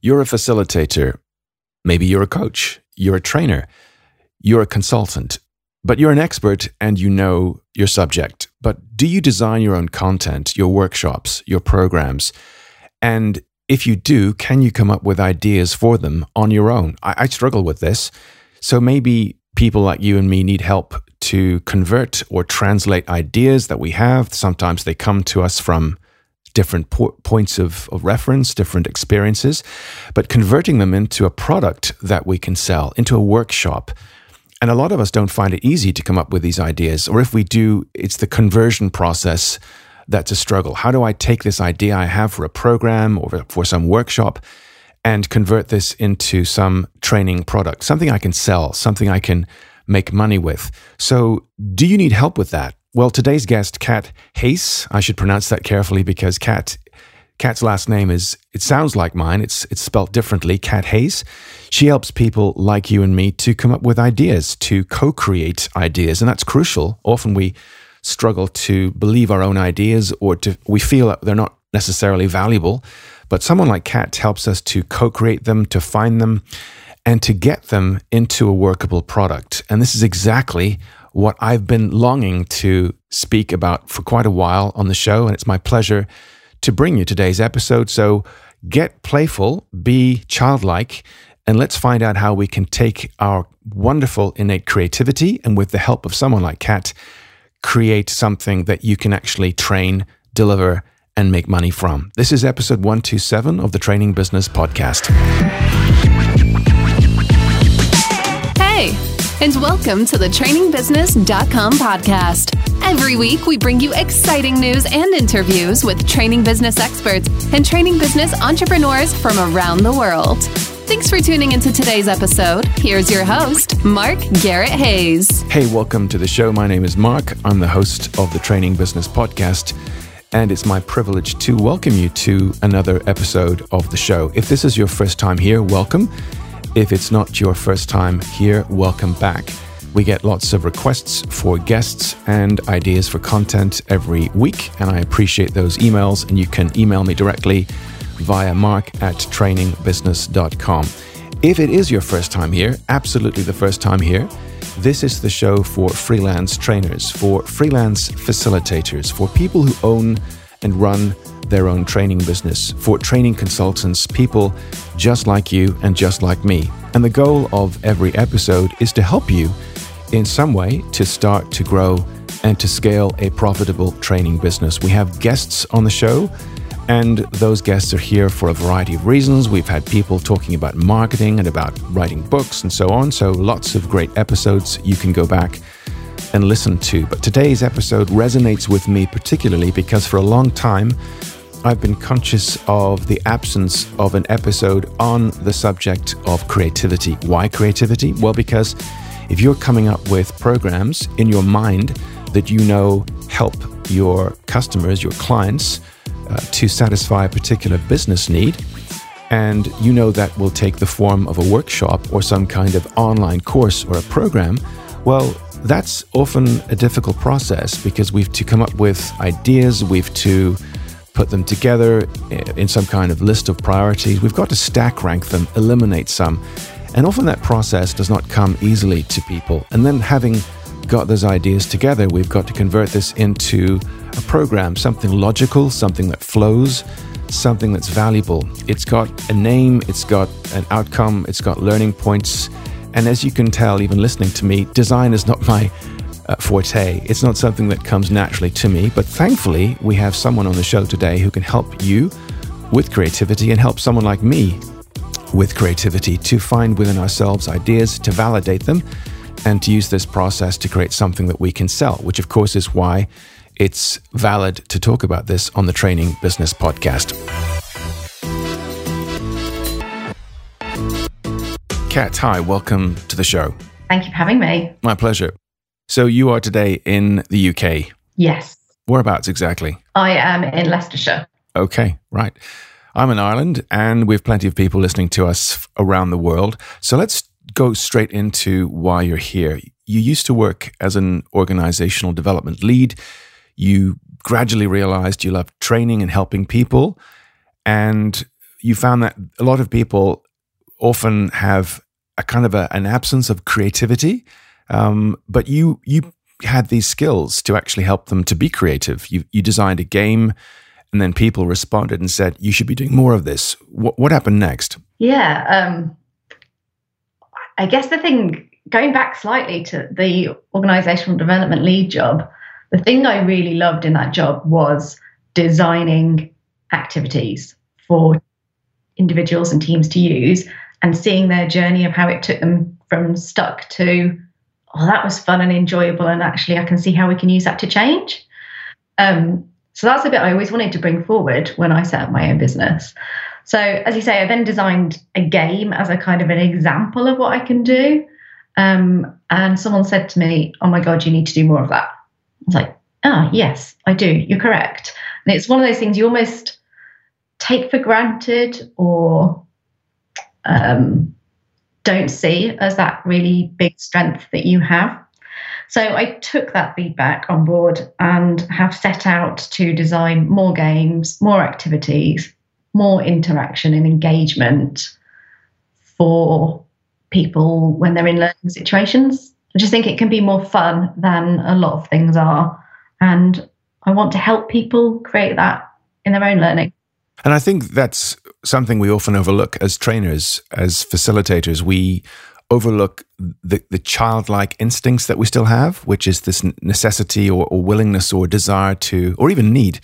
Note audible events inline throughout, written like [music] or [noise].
You're a facilitator. Maybe you're a coach. You're a trainer. You're a consultant. But you're an expert and you know your subject. But do you design your own content, your workshops, your programs? And if you do, can you come up with ideas for them on your own? I, I struggle with this. So maybe people like you and me need help to convert or translate ideas that we have. Sometimes they come to us from different po- points of, of reference, different experiences, but converting them into a product that we can sell, into a workshop. And a lot of us don't find it easy to come up with these ideas. Or if we do, it's the conversion process that's a struggle. How do I take this idea I have for a program or for some workshop and convert this into some training product, something I can sell, something I can make money with? So, do you need help with that? Well, today's guest, Kat Hayes, I should pronounce that carefully because Kat Kat's last name is it sounds like mine. It's it's spelt differently, Kat Hayes. She helps people like you and me to come up with ideas, to co-create ideas, and that's crucial. Often we struggle to believe our own ideas or to we feel that they're not necessarily valuable, but someone like Kat helps us to co-create them, to find them and to get them into a workable product. And this is exactly what I've been longing to speak about for quite a while on the show. And it's my pleasure to bring you today's episode. So get playful, be childlike, and let's find out how we can take our wonderful innate creativity and with the help of someone like Kat, create something that you can actually train, deliver, and make money from. This is episode 127 of the Training Business Podcast. Hey and welcome to the trainingbusiness.com podcast. Every week, we bring you exciting news and interviews with training business experts and training business entrepreneurs from around the world. Thanks for tuning into today's episode. Here's your host, Mark Garrett Hayes. Hey, welcome to the show. My name is Mark. I'm the host of the Training Business Podcast and it's my privilege to welcome you to another episode of the show. If this is your first time here, welcome. If it's not your first time here, welcome back. We get lots of requests for guests and ideas for content every week, and I appreciate those emails. And you can email me directly via mark at trainingbusiness.com. If it is your first time here, absolutely the first time here, this is the show for freelance trainers, for freelance facilitators, for people who own and run their own training business for training consultants, people just like you and just like me. And the goal of every episode is to help you in some way to start to grow and to scale a profitable training business. We have guests on the show, and those guests are here for a variety of reasons. We've had people talking about marketing and about writing books and so on. So, lots of great episodes you can go back and listen to. But today's episode resonates with me particularly because for a long time, I've been conscious of the absence of an episode on the subject of creativity. Why creativity? Well, because if you're coming up with programs in your mind that you know help your customers, your clients, uh, to satisfy a particular business need, and you know that will take the form of a workshop or some kind of online course or a program, well, that's often a difficult process because we've to come up with ideas, we've to put them together eh, in some kind of list of priorities. We've got to stack rank them, eliminate some. And often that process does not come easily to people. And then having got those ideas together, we've got to convert this into a program, something logical, something that flows, something that's valuable. It's got a name, it's got an outcome, it's got learning points. And as you can tell, even listening to me, design is not my uh, forte. It's not something that comes naturally to me, but thankfully, we have someone on the show today who can help you with creativity and help someone like me with creativity to find within ourselves ideas, to validate them, and to use this process to create something that we can sell, which of course is why it's valid to talk about this on the Training Business Podcast. Kat, hi, welcome to the show. Thank you for having me. My pleasure. So you are today in the UK. Yes. Whereabouts exactly? I am in Leicestershire. Okay, right. I'm in Ireland, and we have plenty of people listening to us around the world. So let's go straight into why you're here. You used to work as an organizational development lead. You gradually realized you loved training and helping people, and you found that a lot of people often have a kind of a, an absence of creativity, um, but you you had these skills to actually help them to be creative. You you designed a game, and then people responded and said you should be doing more of this. What what happened next? Yeah, um, I guess the thing going back slightly to the organizational development lead job, the thing I really loved in that job was designing activities for individuals and teams to use and seeing their journey of how it took them from stuck to oh that was fun and enjoyable and actually i can see how we can use that to change. Um, so that's a bit i always wanted to bring forward when i set up my own business. So as you say i then designed a game as a kind of an example of what i can do. Um, and someone said to me oh my god you need to do more of that. I was like ah oh, yes i do. You're correct. And it's one of those things you almost take for granted or um, don't see as that really big strength that you have. So I took that feedback on board and have set out to design more games, more activities, more interaction and engagement for people when they're in learning situations. I just think it can be more fun than a lot of things are. And I want to help people create that in their own learning. And I think that's something we often overlook as trainers, as facilitators. We overlook the, the childlike instincts that we still have, which is this necessity or, or willingness or desire to, or even need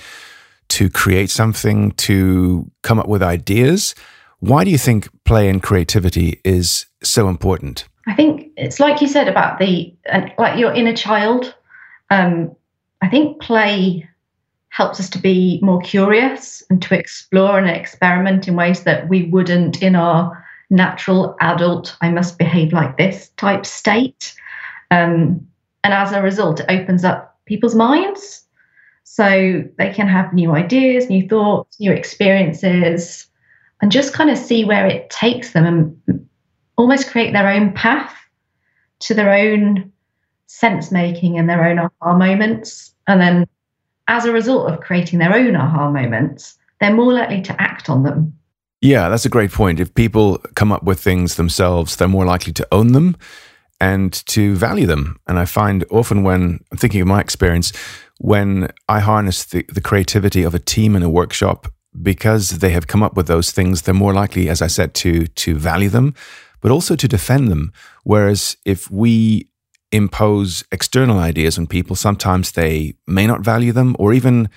to create something, to come up with ideas. Why do you think play and creativity is so important? I think it's like you said about the, like your inner child. Um, I think play helps us to be more curious and to explore and experiment in ways that we wouldn't in our natural adult, I must behave like this type state. Um, and as a result, it opens up people's minds. So they can have new ideas, new thoughts, new experiences, and just kind of see where it takes them and almost create their own path to their own sense making and their own aha moments. And then as a result of creating their own aha moments, they're more likely to act on them. Yeah, that's a great point. If people come up with things themselves, they're more likely to own them and to value them. And I find often when I'm thinking of my experience, when I harness the, the creativity of a team in a workshop, because they have come up with those things, they're more likely, as I said, to to value them, but also to defend them. Whereas if we impose external ideas on people, sometimes they may not value them or even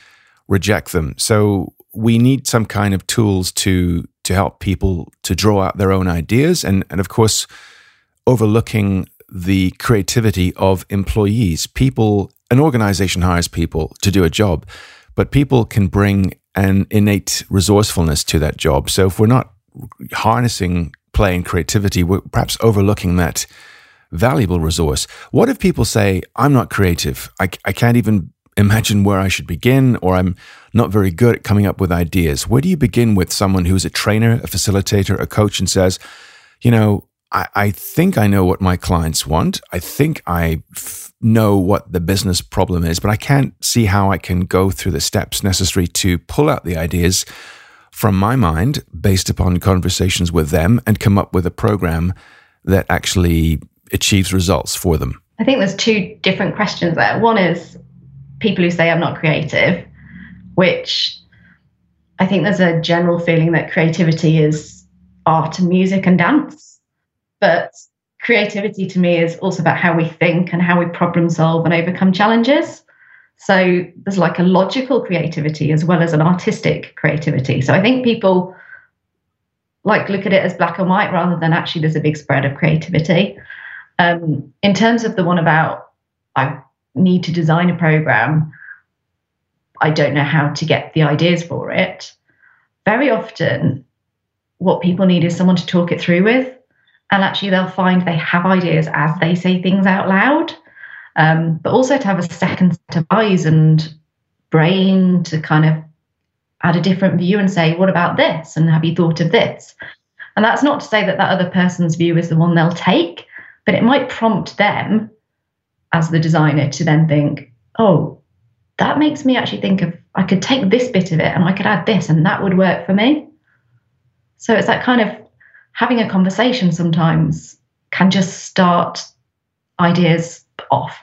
reject them. So we need some kind of tools to to help people to draw out their own ideas and and of course overlooking the creativity of employees. People an organization hires people to do a job, but people can bring an innate resourcefulness to that job. So if we're not harnessing play and creativity, we're perhaps overlooking that valuable resource. What if people say, I'm not creative? I, I can't even imagine where I should begin, or I'm not very good at coming up with ideas. Where do you begin with someone who's a trainer, a facilitator, a coach, and says, you know, I, I think I know what my clients want. I think I f- know what the business problem is, but I can't see how I can go through the steps necessary to pull out the ideas from my mind based upon conversations with them and come up with a program that actually achieves results for them? I think there's two different questions there. One is people who say I'm not creative, which I think there's a general feeling that creativity is art and music and dance. But creativity to me is also about how we think and how we problem solve and overcome challenges. So there's like a logical creativity as well as an artistic creativity. So I think people like look at it as black and white rather than actually there's a big spread of creativity. Um, in terms of the one about I need to design a program, I don't know how to get the ideas for it. Very often, what people need is someone to talk it through with. And actually, they'll find they have ideas as they say things out loud, um, but also to have a second set of eyes and brain to kind of add a different view and say, What about this? And have you thought of this? And that's not to say that that other person's view is the one they'll take, but it might prompt them as the designer to then think, oh, that makes me actually think of I could take this bit of it and I could add this and that would work for me. So it's that kind of having a conversation sometimes can just start ideas off.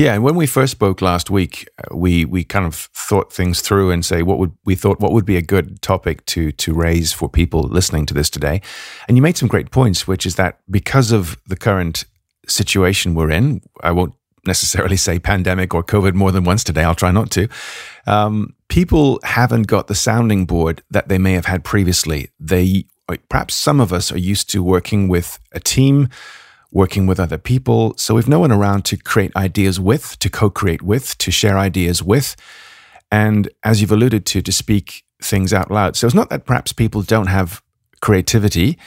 Yeah, and when we first spoke last week, uh, we we kind of thought things through and say what would we thought what would be a good topic to to raise for people listening to this today. And you made some great points, which is that because of the current situation we're in, I won't necessarily say pandemic or COVID more than once today. I'll try not to. Um, people haven't got the sounding board that they may have had previously. They perhaps some of us are used to working with a team, working with other people. So we've no one around to create ideas with, to co-create with, to share ideas with, and as you've alluded to, to speak things out loud. So it's not that perhaps people don't have creativity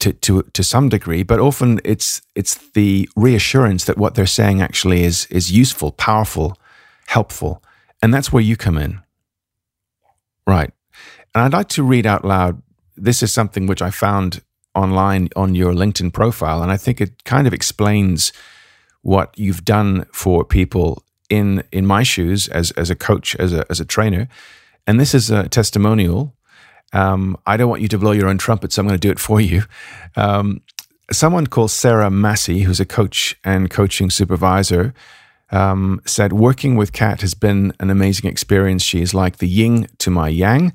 to, to, to some degree, but often it's, it's the reassurance that what they're saying actually is, is useful, powerful, helpful. And that's where you come in. Right. And I'd like to read out loud. This is something which I found online on your LinkedIn profile. And I think it kind of explains what you've done for people in, in my shoes as, as a coach, as a, as a trainer. And this is a testimonial um, I don't want you to blow your own trumpet, so I'm going to do it for you. Um, someone called Sarah Massey, who's a coach and coaching supervisor, um, said, Working with Kat has been an amazing experience. She is like the yin to my yang.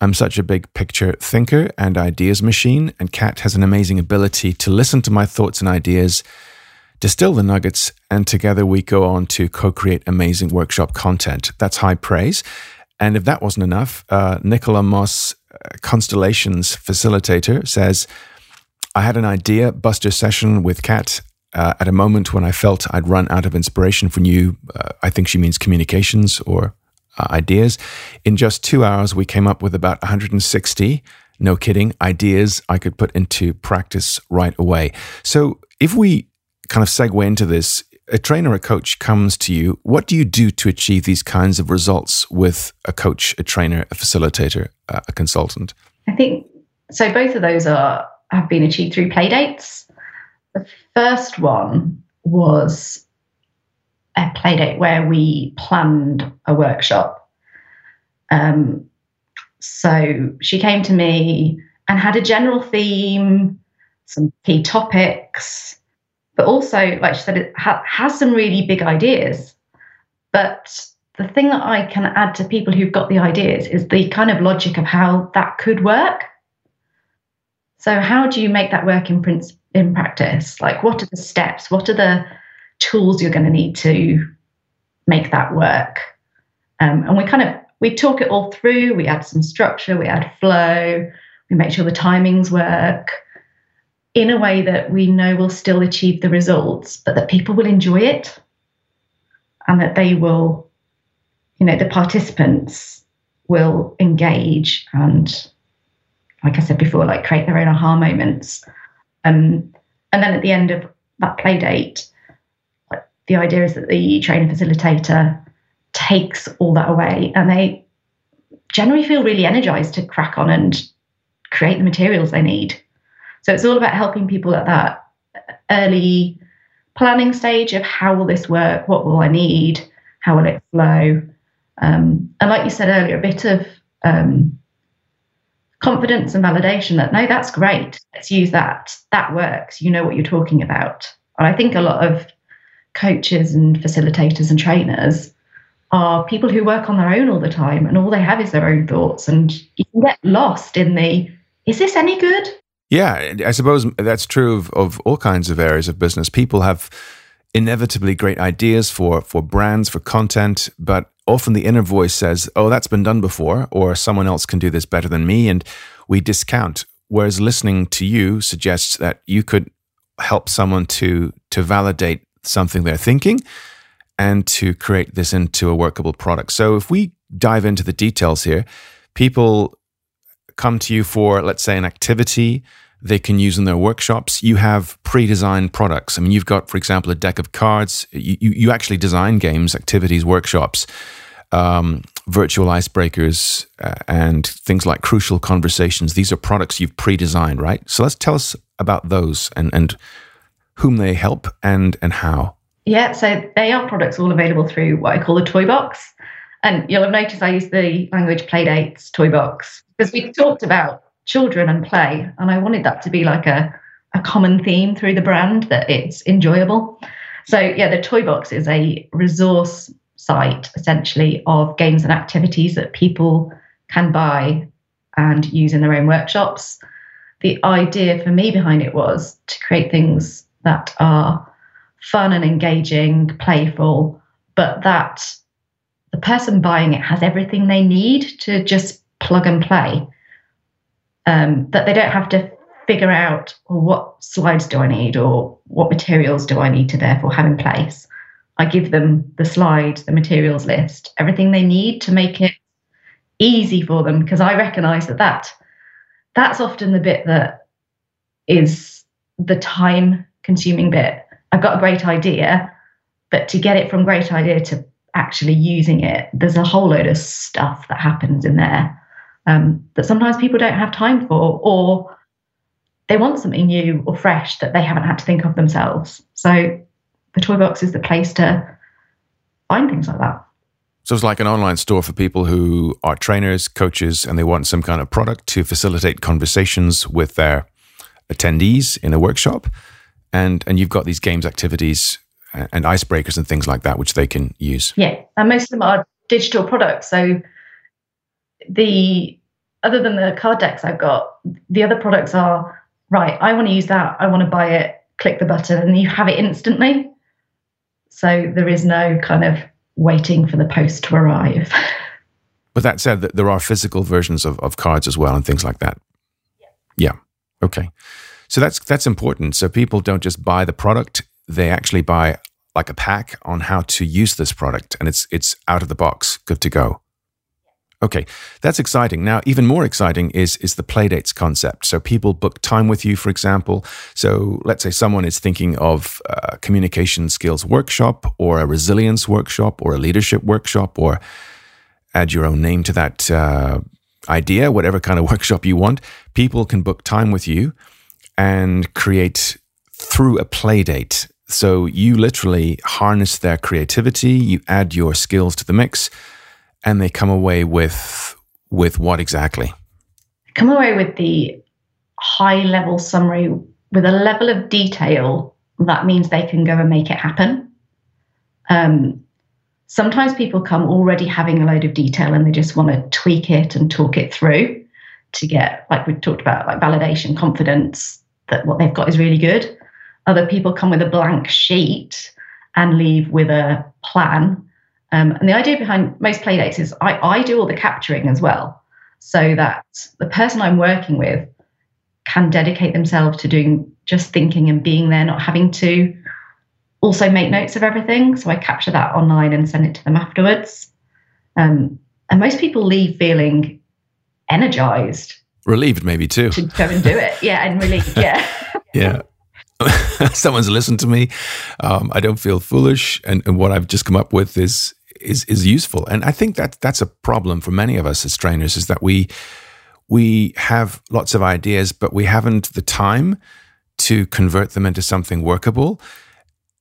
I'm such a big picture thinker and ideas machine, and Kat has an amazing ability to listen to my thoughts and ideas, distill the nuggets, and together we go on to co create amazing workshop content. That's high praise. And if that wasn't enough, uh, Nicola Moss Constellations facilitator says, I had an idea buster session with Kat uh, at a moment when I felt I'd run out of inspiration for new, uh, I think she means communications or uh, ideas. In just two hours, we came up with about 160, no kidding, ideas I could put into practice right away. So if we kind of segue into this, a trainer, a coach comes to you. What do you do to achieve these kinds of results with a coach, a trainer, a facilitator, uh, a consultant? I think so. Both of those are have been achieved through play dates. The first one was a play date where we planned a workshop. Um, so she came to me and had a general theme, some key topics, but also, like she said, it ha- has some really big ideas. But the thing that I can add to people who've got the ideas is the kind of logic of how that could work. So, how do you make that work in in practice? Like, what are the steps? What are the tools you're going to need to make that work? Um, and we kind of we talk it all through. We add some structure. We add flow. We make sure the timings work in a way that we know will still achieve the results, but that people will enjoy it and that they will, you know, the participants will engage and, like I said before, like create their own aha moments. Um, and then at the end of that play date, the idea is that the trainer facilitator takes all that away and they generally feel really energized to crack on and create the materials they need. So it's all about helping people at that early planning stage of how will this work? What will I need? How will it flow? Um, and like you said earlier, a bit of um, confidence and validation that no, that's great. Let's use that. That works. You know what you're talking about. And I think a lot of coaches and facilitators and trainers are people who work on their own all the time and all they have is their own thoughts. And you can get lost in the, is this any good? Yeah, I suppose that's true of, of all kinds of areas of business. People have inevitably great ideas for for brands, for content, but often the inner voice says, "Oh, that's been done before," or "Someone else can do this better than me," and we discount. Whereas listening to you suggests that you could help someone to to validate something they're thinking and to create this into a workable product. So if we dive into the details here, people come to you for, let's say, an activity they can use in their workshops. You have pre-designed products. I mean, you've got, for example, a deck of cards. You, you actually design games, activities, workshops, um, virtual icebreakers, uh, and things like crucial conversations. These are products you've pre-designed, right? So let's tell us about those and, and whom they help and and how. Yeah, so they are products all available through what I call the toy box. And you'll have noticed I use the language playdates toy box because we talked about children and play. And I wanted that to be like a, a common theme through the brand that it's enjoyable. So, yeah, the Toy Box is a resource site essentially of games and activities that people can buy and use in their own workshops. The idea for me behind it was to create things that are fun and engaging, playful, but that the person buying it has everything they need to just plug and play. Um, that they don't have to figure out well, what slides do I need or what materials do I need to therefore have in place. I give them the slide, the materials list, everything they need to make it easy for them because I recognize that, that that's often the bit that is the time consuming bit. I've got a great idea, but to get it from great idea to actually using it, there's a whole load of stuff that happens in there um, that sometimes people don't have time for, or they want something new or fresh that they haven't had to think of themselves. So the toy box is the place to find things like that. So it's like an online store for people who are trainers, coaches, and they want some kind of product to facilitate conversations with their attendees in a workshop. And and you've got these games activities uh, and icebreakers and things like that, which they can use. Yeah, and most of them are digital products. So the other than the card decks I've got, the other products are right. I want to use that. I want to buy it. Click the button, and you have it instantly. So there is no kind of waiting for the post to arrive. [laughs] But that said, there are physical versions of, of cards as well and things like that. Yeah. yeah. Okay. So that's that's important. So people don't just buy the product; they actually buy like a pack on how to use this product, and it's it's out of the box, good to go. Okay, that's exciting. Now, even more exciting is is the playdates concept. So people book time with you, for example. So let's say someone is thinking of a communication skills workshop, or a resilience workshop, or a leadership workshop, or add your own name to that uh, idea, whatever kind of [laughs] workshop you want. People can book time with you and create through a playdate. So you literally harness their creativity, you add your skills to the mix and they come away with with what exactly? Come away with the high level summary with a level of detail that means they can go and make it happen. Um, sometimes people come already having a load of detail and they just want to tweak it and talk it through to get, like we talked about, like validation, confidence that what they've got is really good. Other people come with a blank sheet and leave with a plan um, and the idea behind most playdates is I, I do all the capturing as well, so that the person I'm working with can dedicate themselves to doing just thinking and being there, not having to also make notes of everything. So I capture that online and send it to them afterwards. Um, and most people leave feeling energized. Relieved, maybe too. To go and do it. Yeah, and relieved. [laughs] Yeah. yeah. [laughs] Someone's listened to me. Um, I don't feel foolish. And, and what I've just come up with is is is useful. And I think that that's a problem for many of us as trainers is that we we have lots of ideas, but we haven't the time to convert them into something workable.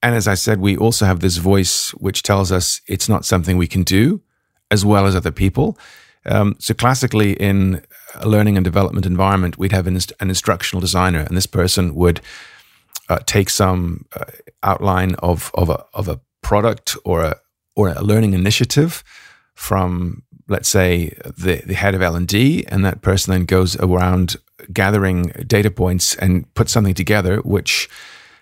And as I said, we also have this voice which tells us it's not something we can do as well as other people. Um, so classically, in a learning and development environment, we'd have an, an instructional designer, and this person would uh, take some uh, outline of of a of a product or a or a learning initiative from let's say the, the head of l&d and that person then goes around gathering data points and puts something together which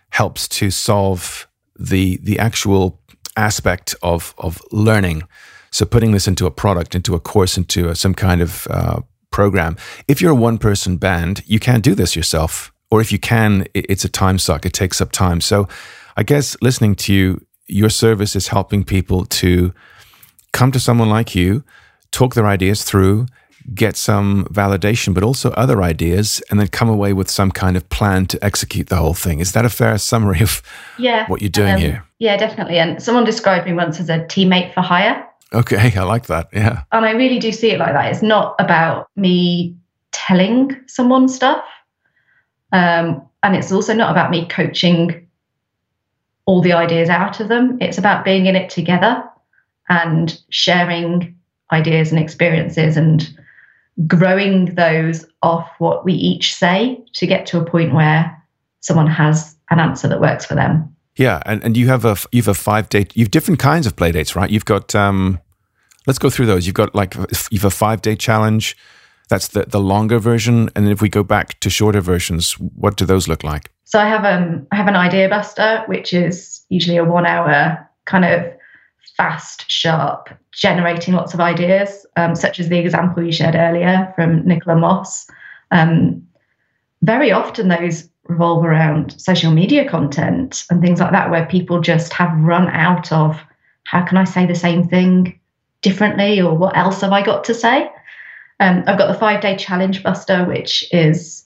helps to solve the the actual aspect of of learning so putting this into a product into a course into a, some kind of uh, program if you're a one person band you can't do this yourself or if you can it's a time suck it takes up time so i guess listening to you your service is helping people to come to someone like you, talk their ideas through, get some validation, but also other ideas, and then come away with some kind of plan to execute the whole thing. Is that a fair summary of yeah, what you're doing um, here? Yeah, definitely. And someone described me once as a teammate for hire. Okay, [laughs] I like that. Yeah. And I really do see it like that. It's not about me telling someone stuff. Um, and it's also not about me coaching all the ideas out of them. It's about being in it together and sharing ideas and experiences and growing those off what we each say to get to a point where someone has an answer that works for them. Yeah, and, and you have a you have a five day you've different kinds of play dates, right? You've got um, let's go through those. You've got like you've a five day challenge. That's the the longer version, and then if we go back to shorter versions, what do those look like? So I have um I have an idea buster, which is usually a one hour kind of fast, sharp, generating lots of ideas, um, such as the example you shared earlier from Nicola Moss. Um, very often those revolve around social media content and things like that, where people just have run out of how can I say the same thing differently or what else have I got to say? Um, I've got the five day challenge buster, which is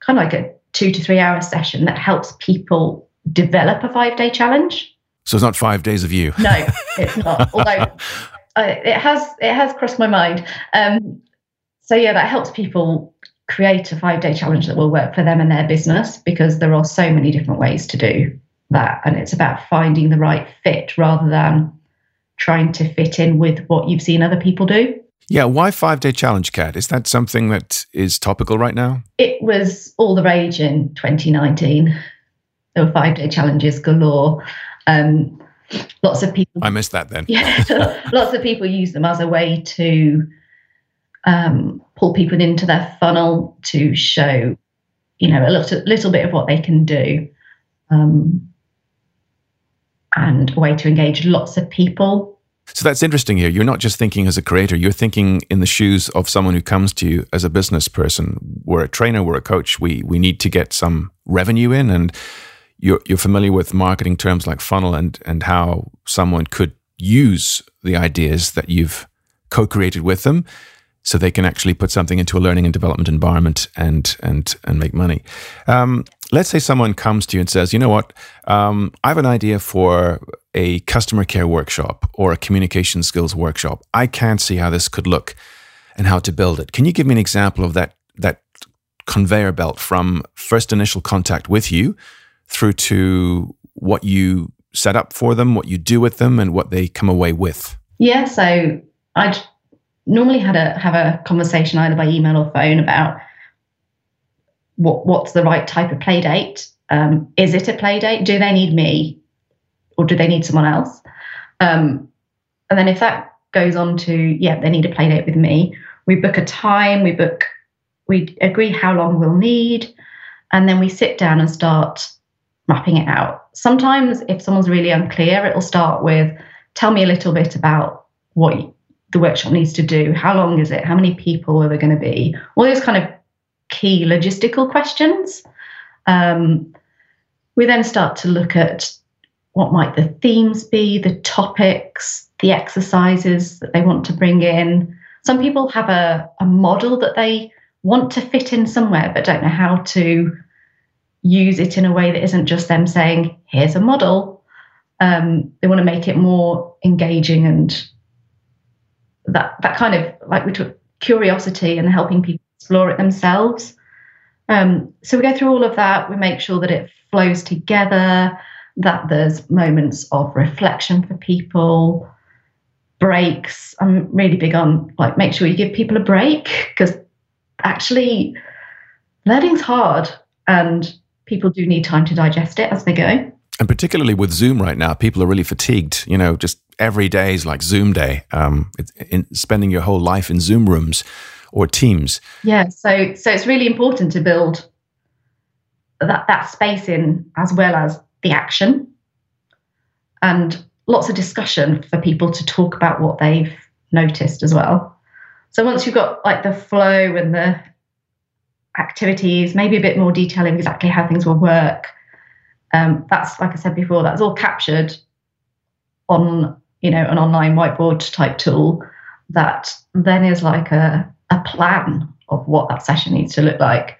kind of like a two to three hour session that helps people develop a five day challenge. So it's not five days of you. No, it's not. [laughs] Although uh, it has it has crossed my mind. Um, so yeah, that helps people create a five day challenge that will work for them and their business because there are so many different ways to do that, and it's about finding the right fit rather than trying to fit in with what you've seen other people do. Yeah, why five day challenge, Kat? Is that something that is topical right now? It was all the rage in 2019. There were five day challenges galore. Um, lots of people. I missed that then. [laughs] yeah, [laughs] lots of people use them as a way to um, pull people into their funnel to show, you know, a little, little bit of what they can do. Um, and a way to engage lots of people. So that's interesting here. You're not just thinking as a creator, you're thinking in the shoes of someone who comes to you as a business person. We're a trainer, we're a coach. We we need to get some revenue in and you're, you're familiar with marketing terms like funnel and, and how someone could use the ideas that you've co-created with them so they can actually put something into a learning and development environment and and and make money. Um, let's say someone comes to you and says, "You know what? Um, I have an idea for a customer care workshop or a communication skills workshop. I can't see how this could look and how to build it. Can you give me an example of that that conveyor belt from first initial contact with you through to what you set up for them, what you do with them, and what they come away with? Yeah, so I'd normally had a have a conversation either by email or phone about what what's the right type of play date. Um, is it a play date? Do they need me, or do they need someone else? Um, and then if that goes on to yeah, they need a play date with me. We book a time. We book. We agree how long we'll need, and then we sit down and start mapping it out. Sometimes, if someone's really unclear, it'll start with, tell me a little bit about what the workshop needs to do. How long is it? How many people are there going to be? All those kind of key logistical questions. Um, we then start to look at what might the themes be, the topics, the exercises that they want to bring in. Some people have a, a model that they want to fit in somewhere but don't know how to use it in a way that isn't just them saying, here's a model. Um, they want to make it more engaging and that that kind of like we took curiosity and helping people explore it themselves. Um, so we go through all of that. We make sure that it flows together, that there's moments of reflection for people, breaks. I'm really big on like make sure you give people a break because actually learning's hard and people do need time to digest it as they go. And particularly with Zoom right now, people are really fatigued. You know, just every day is like Zoom day. Um, in, spending your whole life in Zoom rooms or Teams. Yeah, so so it's really important to build that that space in as well as the action, and lots of discussion for people to talk about what they've noticed as well. So once you've got like the flow and the activities, maybe a bit more detail of exactly how things will work. Um, that's like I said before, that's all captured on you know an online whiteboard type tool that then is like a, a plan of what that session needs to look like.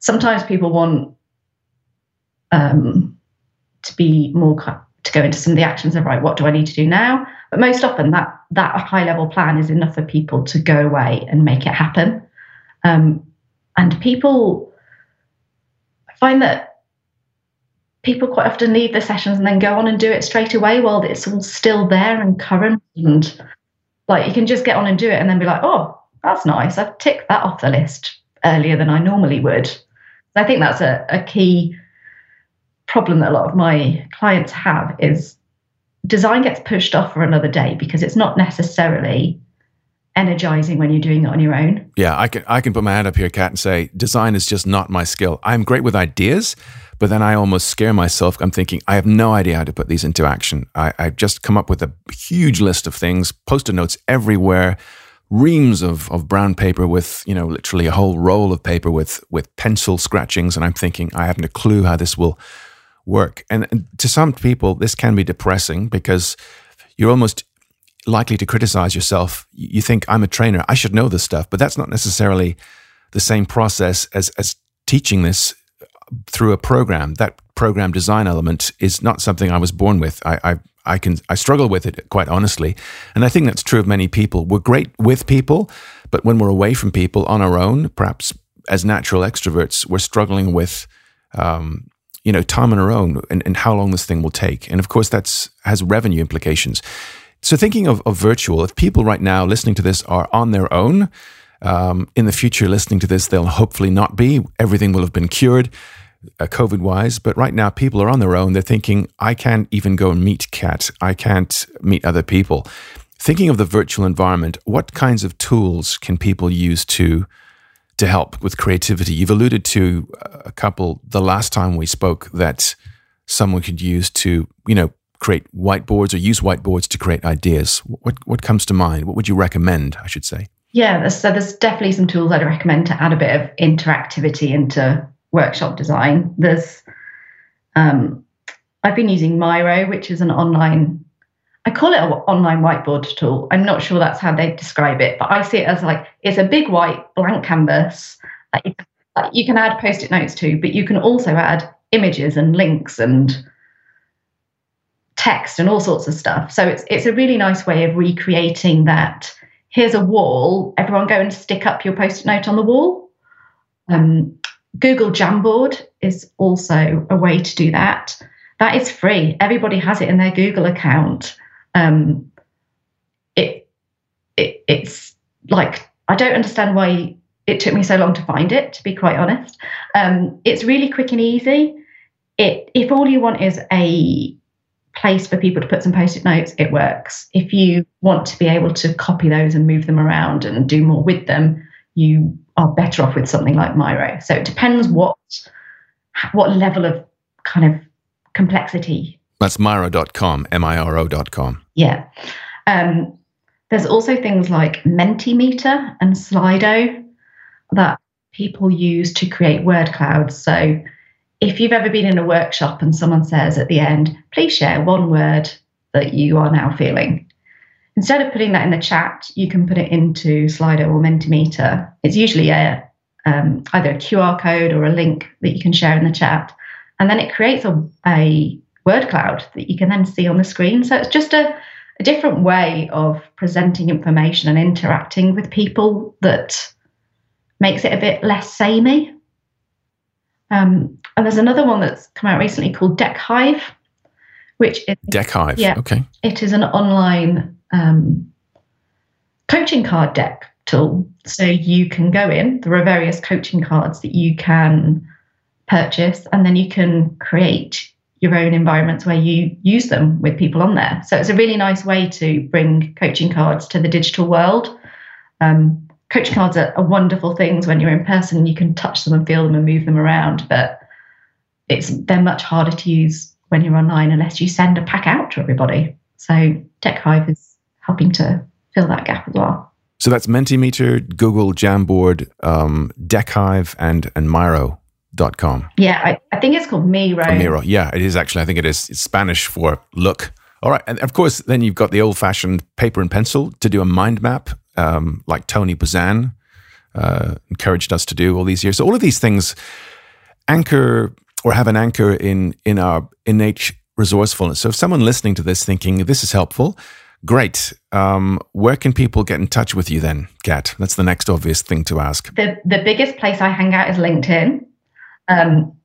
Sometimes people want um, to be more to go into some of the actions of right, what do I need to do now? But most often that that high level plan is enough for people to go away and make it happen. Um, and people find that people quite often leave the sessions and then go on and do it straight away while it's all still there and current. And like you can just get on and do it and then be like, oh, that's nice. I've ticked that off the list earlier than I normally would. I think that's a, a key problem that a lot of my clients have is design gets pushed off for another day because it's not necessarily energizing when you're doing it on your own. Yeah, I can I can put my hand up here, Kat, and say design is just not my skill. I'm great with ideas, but then I almost scare myself. I'm thinking I have no idea how to put these into action. I, I've just come up with a huge list of things, post-it notes everywhere, reams of, of brown paper with you know literally a whole roll of paper with with pencil scratchings, and I'm thinking I haven't a clue how this will work. And, and to some people, this can be depressing because you're almost likely to criticize yourself. You think, I'm a trainer, I should know this stuff, but that's not necessarily the same process as, as teaching this through a program. That program design element is not something I was born with. I, I, I can I struggle with it quite honestly, and I think that's true of many people. We're great with people, but when we're away from people on our own, perhaps as natural extroverts, we're struggling with um, you know time on our own and, and how long this thing will take. And of course, that's has revenue implications. So, thinking of, of virtual, if people right now listening to this are on their own, um, in the future listening to this, they'll hopefully not be. Everything will have been cured, uh, COVID wise. But right now, people are on their own. They're thinking, I can't even go and meet Kat. I can't meet other people. Thinking of the virtual environment, what kinds of tools can people use to to help with creativity? You've alluded to a couple the last time we spoke that someone could use to, you know, create whiteboards or use whiteboards to create ideas? What what comes to mind? What would you recommend? I should say. Yeah, so there's definitely some tools I'd recommend to add a bit of interactivity into workshop design. There's, um, I've been using Miro, which is an online, I call it an online whiteboard tool. I'm not sure that's how they describe it, but I see it as like it's a big white blank canvas that you, you can add post-it notes to, but you can also add images and links and text and all sorts of stuff. So it's it's a really nice way of recreating that. Here's a wall. Everyone go and stick up your post-it note on the wall. Um, Google Jamboard is also a way to do that. That is free. Everybody has it in their Google account. Um, it, it it's like I don't understand why it took me so long to find it. To be quite honest, um, it's really quick and easy. It if all you want is a place for people to put some post-it notes, it works. If you want to be able to copy those and move them around and do more with them, you are better off with something like Miro. So it depends what what level of kind of complexity. That's Miro.com, M-I-R-O.com. Yeah. Um, there's also things like Mentimeter and Slido that people use to create word clouds. So if you've ever been in a workshop and someone says at the end, please share one word that you are now feeling. Instead of putting that in the chat, you can put it into Slido or Mentimeter. It's usually a um, either a QR code or a link that you can share in the chat, and then it creates a, a word cloud that you can then see on the screen. So it's just a, a different way of presenting information and interacting with people that makes it a bit less samey. Um, and there's another one that's come out recently called DeckHive, which is DeckHive. Yeah, okay. It is an online um, coaching card deck tool. So you can go in. There are various coaching cards that you can purchase, and then you can create your own environments where you use them with people on there. So it's a really nice way to bring coaching cards to the digital world. Um, coaching cards are, are wonderful things when you're in person and you can touch them and feel them and move them around, but it's they're much harder to use when you're online unless you send a pack out to everybody. So DeckHive is helping to fill that gap as well. So that's Mentimeter, Google Jamboard, um, DeckHive, and and Miro.com. Yeah, I, I think it's called Miro. Oh, Miro. Yeah, it is actually. I think it is. It's Spanish for look. All right. And of course, then you've got the old fashioned paper and pencil to do a mind map um, like Tony Buzan uh, encouraged us to do all these years. So all of these things anchor or have an anchor in in our innate resourcefulness. So if someone listening to this thinking this is helpful, great. Um, where can people get in touch with you then, Kat? That's the next obvious thing to ask. The the biggest place I hang out is LinkedIn. Um,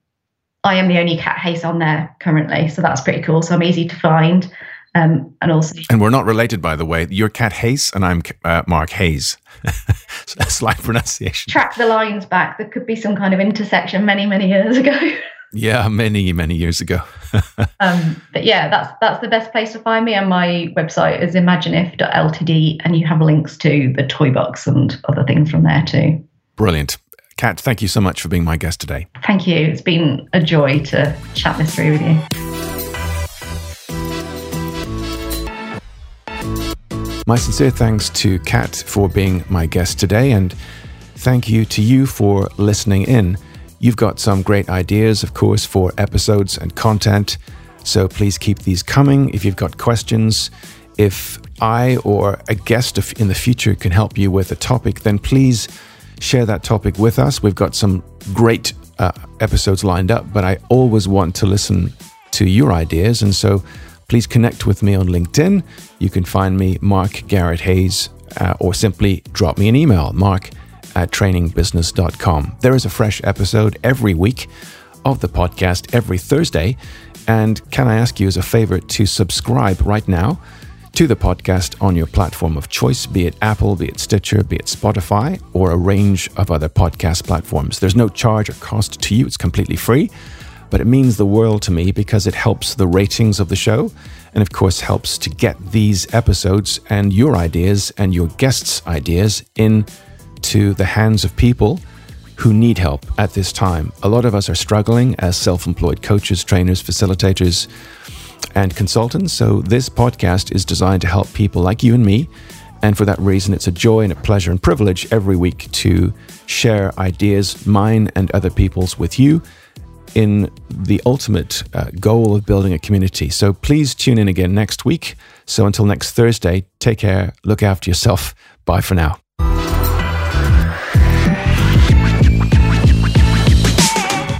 I am the only Kat Hayes on there currently, so that's pretty cool. So I'm easy to find. Um, and also, and we're not related, by the way. You're Kat Hayes, and I'm uh, Mark Hayes. [laughs] Slight pronunciation. Track the lines back. There could be some kind of intersection many, many years ago. [laughs] yeah, many, many years ago. [laughs] um, but yeah, that's that's the best place to find me. And my website is imagineif.ltd, and you have links to the toy box and other things from there too. Brilliant. Kat, thank you so much for being my guest today. Thank you. It's been a joy to chat this through with you. My sincere thanks to Kat for being my guest today, and thank you to you for listening in. You've got some great ideas, of course, for episodes and content, so please keep these coming. If you've got questions, if I or a guest in the future can help you with a topic, then please share that topic with us. We've got some great uh, episodes lined up, but I always want to listen to your ideas, and so please connect with me on LinkedIn. You can find me, Mark Garrett Hayes, uh, or simply drop me an email, mark at trainingbusiness.com. There is a fresh episode every week of the podcast every Thursday. And can I ask you as a favor to subscribe right now to the podcast on your platform of choice, be it Apple, be it Stitcher, be it Spotify, or a range of other podcast platforms? There's no charge or cost to you, it's completely free but it means the world to me because it helps the ratings of the show and, of course, helps to get these episodes and your ideas and your guests' ideas into the hands of people who need help at this time. A lot of us are struggling as self employed coaches, trainers, facilitators, and consultants. So, this podcast is designed to help people like you and me. And for that reason, it's a joy and a pleasure and privilege every week to share ideas, mine and other people's, with you in the ultimate uh, goal of building a community. So please tune in again next week. So until next Thursday, take care, look after yourself. Bye for now.